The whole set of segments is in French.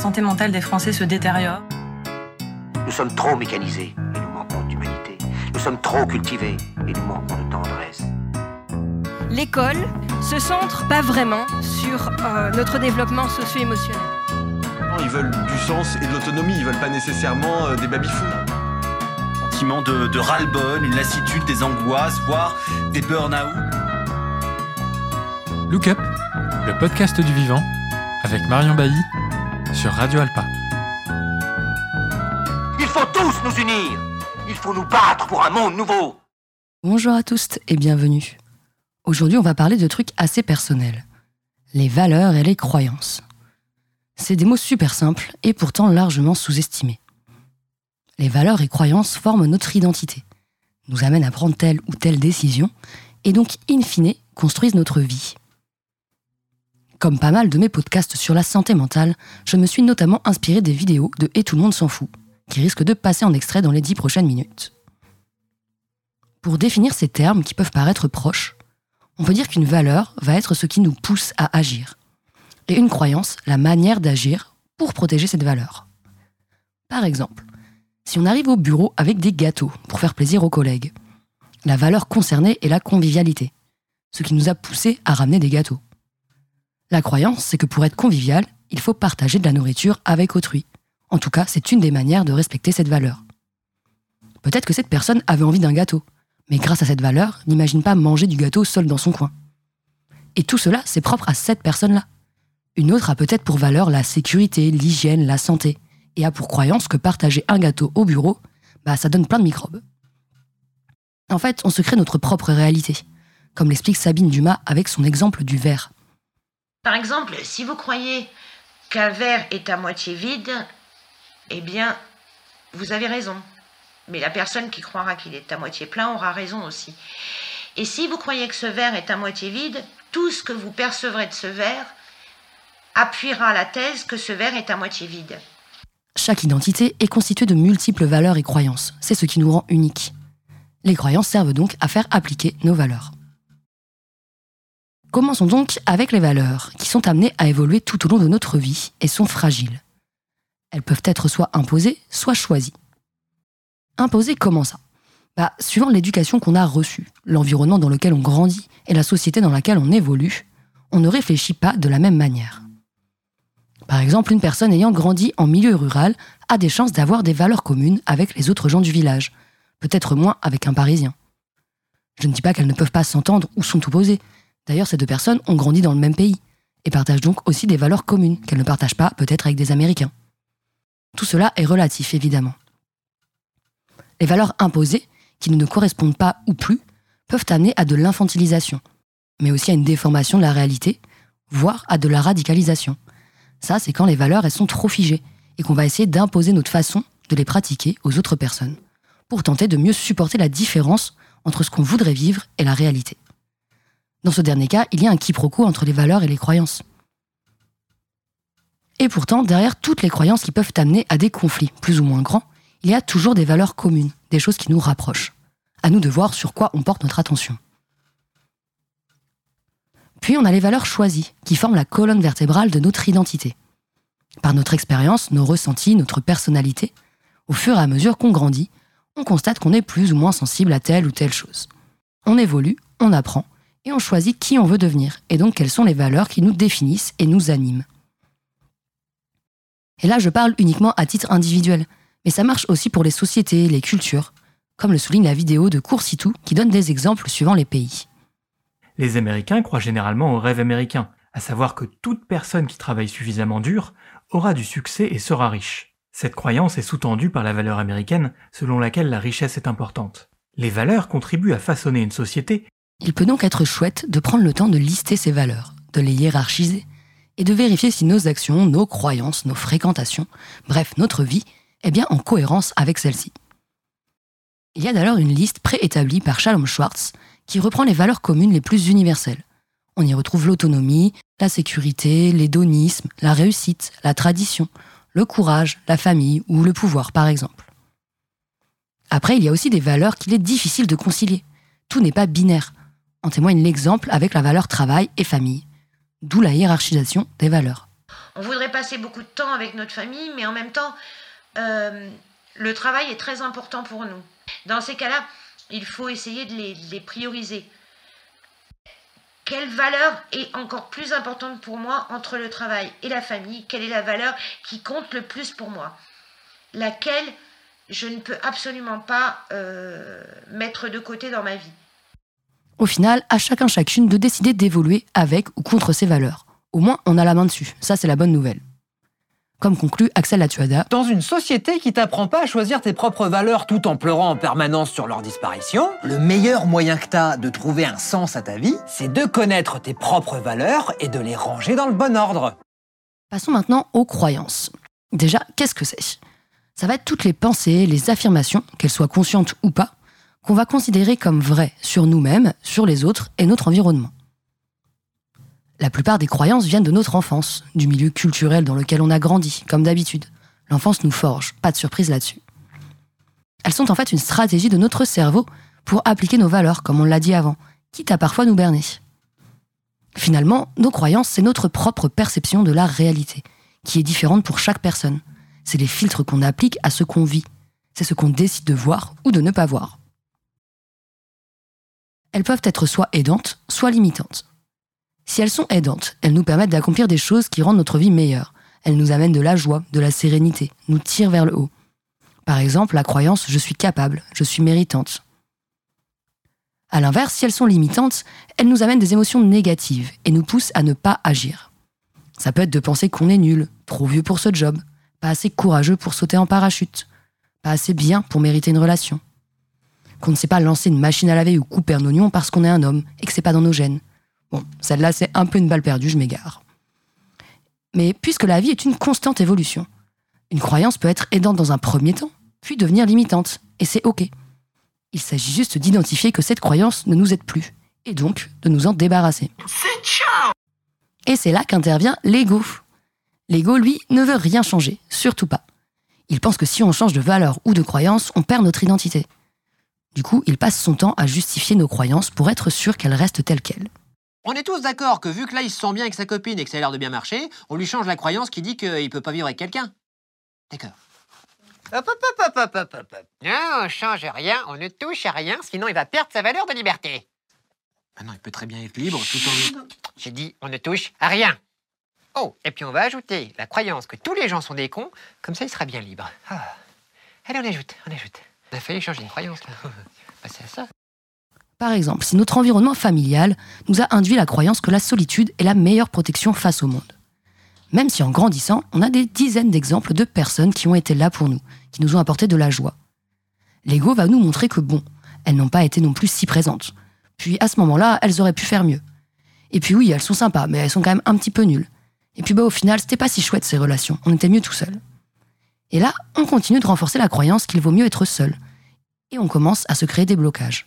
santé mentale des Français se détériore. Nous sommes trop mécanisés et nous manquons d'humanité. Nous sommes trop cultivés et nous manquons de tendresse. L'école se centre pas vraiment sur euh, notre développement socio-émotionnel. Ils veulent du sens et de l'autonomie, ils veulent pas nécessairement euh, des baby-fous. Sentiment de, de ras-le-bol, une lassitude, des angoisses, voire des burn-out. Look Up, le podcast du vivant, avec Marion Bailly sur Radio Alpa. Il faut tous nous unir. Il faut nous battre pour un monde nouveau. Bonjour à tous et bienvenue. Aujourd'hui, on va parler de trucs assez personnels. Les valeurs et les croyances. C'est des mots super simples et pourtant largement sous-estimés. Les valeurs et croyances forment notre identité, nous amènent à prendre telle ou telle décision et donc, in fine, construisent notre vie. Comme pas mal de mes podcasts sur la santé mentale, je me suis notamment inspiré des vidéos de Et tout le monde s'en fout, qui risquent de passer en extrait dans les dix prochaines minutes. Pour définir ces termes qui peuvent paraître proches, on peut dire qu'une valeur va être ce qui nous pousse à agir, et une croyance la manière d'agir pour protéger cette valeur. Par exemple, si on arrive au bureau avec des gâteaux pour faire plaisir aux collègues, la valeur concernée est la convivialité, ce qui nous a poussé à ramener des gâteaux. La croyance, c'est que pour être convivial, il faut partager de la nourriture avec autrui. En tout cas, c'est une des manières de respecter cette valeur. Peut-être que cette personne avait envie d'un gâteau, mais grâce à cette valeur, n'imagine pas manger du gâteau seul dans son coin. Et tout cela, c'est propre à cette personne-là. Une autre a peut-être pour valeur la sécurité, l'hygiène, la santé, et a pour croyance que partager un gâteau au bureau, bah ça donne plein de microbes. En fait, on se crée notre propre réalité, comme l'explique Sabine Dumas avec son exemple du verre. Par exemple, si vous croyez qu'un verre est à moitié vide, eh bien, vous avez raison. Mais la personne qui croira qu'il est à moitié plein aura raison aussi. Et si vous croyez que ce verre est à moitié vide, tout ce que vous percevrez de ce verre appuiera la thèse que ce verre est à moitié vide. Chaque identité est constituée de multiples valeurs et croyances. C'est ce qui nous rend uniques. Les croyances servent donc à faire appliquer nos valeurs. Commençons donc avec les valeurs, qui sont amenées à évoluer tout au long de notre vie et sont fragiles. Elles peuvent être soit imposées, soit choisies. Imposées comment ça? Bah, Suivant l'éducation qu'on a reçue, l'environnement dans lequel on grandit et la société dans laquelle on évolue, on ne réfléchit pas de la même manière. Par exemple, une personne ayant grandi en milieu rural a des chances d'avoir des valeurs communes avec les autres gens du village, peut-être moins avec un Parisien. Je ne dis pas qu'elles ne peuvent pas s'entendre ou sont opposées, D'ailleurs, ces deux personnes ont grandi dans le même pays et partagent donc aussi des valeurs communes qu'elles ne partagent pas peut-être avec des Américains. Tout cela est relatif, évidemment. Les valeurs imposées, qui ne nous correspondent pas ou plus, peuvent amener à de l'infantilisation, mais aussi à une déformation de la réalité, voire à de la radicalisation. Ça, c'est quand les valeurs, elles sont trop figées, et qu'on va essayer d'imposer notre façon de les pratiquer aux autres personnes, pour tenter de mieux supporter la différence entre ce qu'on voudrait vivre et la réalité. Dans ce dernier cas, il y a un quiproquo entre les valeurs et les croyances. Et pourtant, derrière toutes les croyances qui peuvent amener à des conflits plus ou moins grands, il y a toujours des valeurs communes, des choses qui nous rapprochent. À nous de voir sur quoi on porte notre attention. Puis on a les valeurs choisies, qui forment la colonne vertébrale de notre identité. Par notre expérience, nos ressentis, notre personnalité, au fur et à mesure qu'on grandit, on constate qu'on est plus ou moins sensible à telle ou telle chose. On évolue, on apprend, et on choisit qui on veut devenir, et donc quelles sont les valeurs qui nous définissent et nous animent. Et là, je parle uniquement à titre individuel, mais ça marche aussi pour les sociétés, les cultures, comme le souligne la vidéo de Coursitou qui donne des exemples suivant les pays. Les Américains croient généralement au rêve américain, à savoir que toute personne qui travaille suffisamment dur aura du succès et sera riche. Cette croyance est sous-tendue par la valeur américaine selon laquelle la richesse est importante. Les valeurs contribuent à façonner une société il peut donc être chouette de prendre le temps de lister ces valeurs, de les hiérarchiser, et de vérifier si nos actions, nos croyances, nos fréquentations, bref, notre vie, est bien en cohérence avec celles-ci. Il y a d'ailleurs une liste préétablie par Shalom Schwartz qui reprend les valeurs communes les plus universelles. On y retrouve l'autonomie, la sécurité, l'hédonisme, la réussite, la tradition, le courage, la famille ou le pouvoir par exemple. Après, il y a aussi des valeurs qu'il est difficile de concilier. Tout n'est pas binaire. En témoigne l'exemple avec la valeur travail et famille, d'où la hiérarchisation des valeurs. On voudrait passer beaucoup de temps avec notre famille, mais en même temps, euh, le travail est très important pour nous. Dans ces cas-là, il faut essayer de les, prioriser. Quelle valeur est encore plus importante pour moi entre le travail et la famille? Quelle est la valeur qui compte le plus pour moi? Laquelle je ne peux absolument pas euh, mettre de côté dans ma vie. Au final, à chacun chacune de décider d'évoluer avec ou contre ses valeurs. Au moins, on a la main dessus. Ça, c'est la bonne nouvelle. Comme conclut Axel Latuada, Dans une société qui t'apprend pas à choisir tes propres valeurs tout en pleurant en permanence sur leur disparition, le meilleur moyen que t'as de trouver un sens à ta vie, c'est de connaître tes propres valeurs et de les ranger dans le bon ordre. Passons maintenant aux croyances. Déjà, qu'est-ce que c'est? Ça va être toutes les pensées, les affirmations, qu'elles soient conscientes ou pas, qu'on va considérer comme vraies sur nous-mêmes, sur les autres et notre environnement. La plupart des croyances viennent de notre enfance, du milieu culturel dans lequel on a grandi, comme d'habitude. L'enfance nous forge, pas de surprise là-dessus. Elles sont en fait une stratégie de notre cerveau pour appliquer nos valeurs, comme on l'a dit avant, quitte à parfois nous berner. Finalement, nos croyances, c'est notre propre perception de la réalité, qui est différente pour chaque personne. C'est les filtres qu'on applique à ce qu'on vit. C'est ce qu'on décide de voir ou de ne pas voir. Elles peuvent être soit aidantes, soit limitantes. Si elles sont aidantes, elles nous permettent d'accomplir des choses qui rendent notre vie meilleure. Elles nous amènent de la joie, de la sérénité, nous tirent vers le haut. Par exemple, la croyance je suis capable, je suis méritante. À l'inverse, si elles sont limitantes, elles nous amènent des émotions négatives et nous poussent à ne pas agir. Ça peut être de penser qu'on est nul, trop vieux pour ce job, pas assez courageux pour sauter en parachute, pas assez bien pour mériter une relation, qu'on ne sait pas lancer une machine à laver ou couper un oignon parce qu'on est un homme et que c'est pas dans nos gènes. Bon, celle-là, c'est un peu une balle perdue, je m'égare. Mais puisque la vie est une constante évolution, une croyance peut être aidante dans un premier temps, puis devenir limitante, et c'est OK. Il s'agit juste d'identifier que cette croyance ne nous aide plus, et donc de nous en débarrasser. Et c'est là qu'intervient l'ego. L'ego, lui, ne veut rien changer, surtout pas. Il pense que si on change de valeur ou de croyance, on perd notre identité. Du coup, il passe son temps à justifier nos croyances pour être sûr qu'elles restent telles quelles. On est tous d'accord que vu que là il se sent bien avec sa copine et que ça a l'air de bien marcher, on lui change la croyance qui dit qu'il peut pas vivre avec quelqu'un. D'accord. Hop, hop, hop, hop, hop, hop, hop. Non, on change rien, on ne touche à rien, sinon il va perdre sa valeur de liberté. Ah non, il peut très bien être libre tout en... J'ai dit, on ne touche à rien. Oh, et puis on va ajouter la croyance que tous les gens sont des cons, comme ça il sera bien libre. Ah. Allez, on ajoute, on ajoute. On a failli changer une croyance là. Bah, c'est ça. Par exemple, si notre environnement familial nous a induit la croyance que la solitude est la meilleure protection face au monde. Même si en grandissant, on a des dizaines d'exemples de personnes qui ont été là pour nous, qui nous ont apporté de la joie. L'ego va nous montrer que bon, elles n'ont pas été non plus si présentes. Puis à ce moment-là, elles auraient pu faire mieux. Et puis oui, elles sont sympas, mais elles sont quand même un petit peu nulles. Et puis bah au final, c'était pas si chouette ces relations, on était mieux tout seul. Et là, on continue de renforcer la croyance qu'il vaut mieux être seul. Et on commence à se créer des blocages.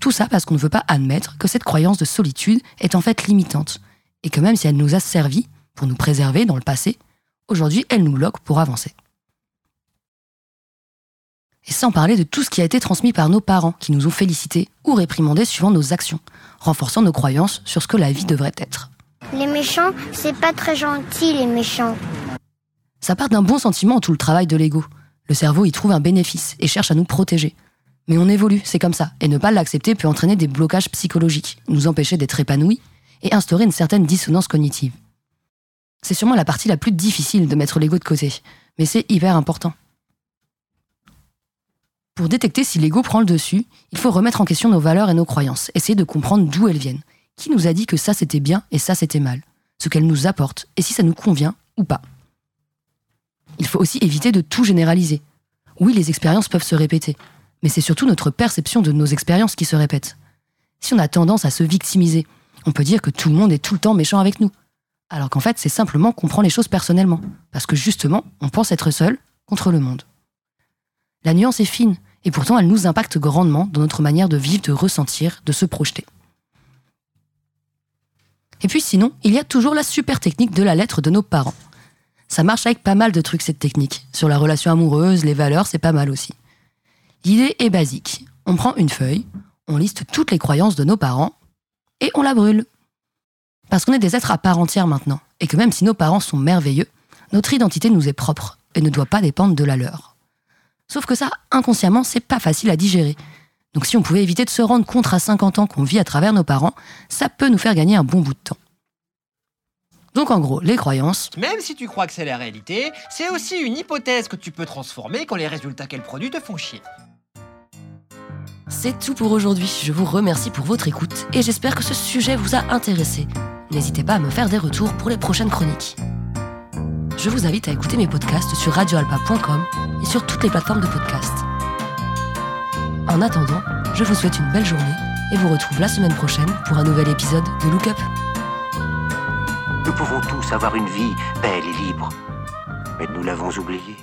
Tout ça parce qu'on ne veut pas admettre que cette croyance de solitude est en fait limitante, et que même si elle nous a servi pour nous préserver dans le passé, aujourd'hui elle nous bloque pour avancer. Et sans parler de tout ce qui a été transmis par nos parents qui nous ont félicités ou réprimandés suivant nos actions, renforçant nos croyances sur ce que la vie devrait être. Les méchants, c'est pas très gentil, les méchants. Ça part d'un bon sentiment tout le travail de l'ego. Le cerveau y trouve un bénéfice et cherche à nous protéger. Mais on évolue, c'est comme ça, et ne pas l'accepter peut entraîner des blocages psychologiques, nous empêcher d'être épanouis et instaurer une certaine dissonance cognitive. C'est sûrement la partie la plus difficile de mettre l'ego de côté, mais c'est hyper important. Pour détecter si l'ego prend le dessus, il faut remettre en question nos valeurs et nos croyances, essayer de comprendre d'où elles viennent, qui nous a dit que ça c'était bien et ça c'était mal, ce qu'elles nous apportent et si ça nous convient ou pas. Il faut aussi éviter de tout généraliser. Oui, les expériences peuvent se répéter, mais c'est surtout notre perception de nos expériences qui se répète. Si on a tendance à se victimiser, on peut dire que tout le monde est tout le temps méchant avec nous. Alors qu'en fait, c'est simplement qu'on prend les choses personnellement, parce que justement, on pense être seul contre le monde. La nuance est fine, et pourtant elle nous impacte grandement dans notre manière de vivre, de ressentir, de se projeter. Et puis sinon, il y a toujours la super technique de la lettre de nos parents. Ça marche avec pas mal de trucs cette technique. Sur la relation amoureuse, les valeurs, c'est pas mal aussi. L'idée est basique. On prend une feuille, on liste toutes les croyances de nos parents et on la brûle. Parce qu'on est des êtres à part entière maintenant, et que même si nos parents sont merveilleux, notre identité nous est propre et ne doit pas dépendre de la leur. Sauf que ça, inconsciemment, c'est pas facile à digérer. Donc si on pouvait éviter de se rendre compte à 50 ans qu'on vit à travers nos parents, ça peut nous faire gagner un bon bout de temps. Donc en gros, les croyances, Même si tu crois que c'est la réalité, c'est aussi une hypothèse que tu peux transformer quand les résultats qu'elle produit te font chier. c'est tout pour aujourd'hui. Je vous remercie pour votre écoute et j'espère que ce sujet vous a intéressé. N'hésitez pas à me faire des retours pour les prochaines chroniques. Je vous invite à écouter mes podcasts sur radioalpa.com et sur toutes les plateformes de podcast. En attendant, je vous souhaite une belle journée et vous retrouve la semaine prochaine pour un nouvel épisode de Look Up. Nous pouvons tous avoir une vie belle et libre. Mais nous l'avons oublié.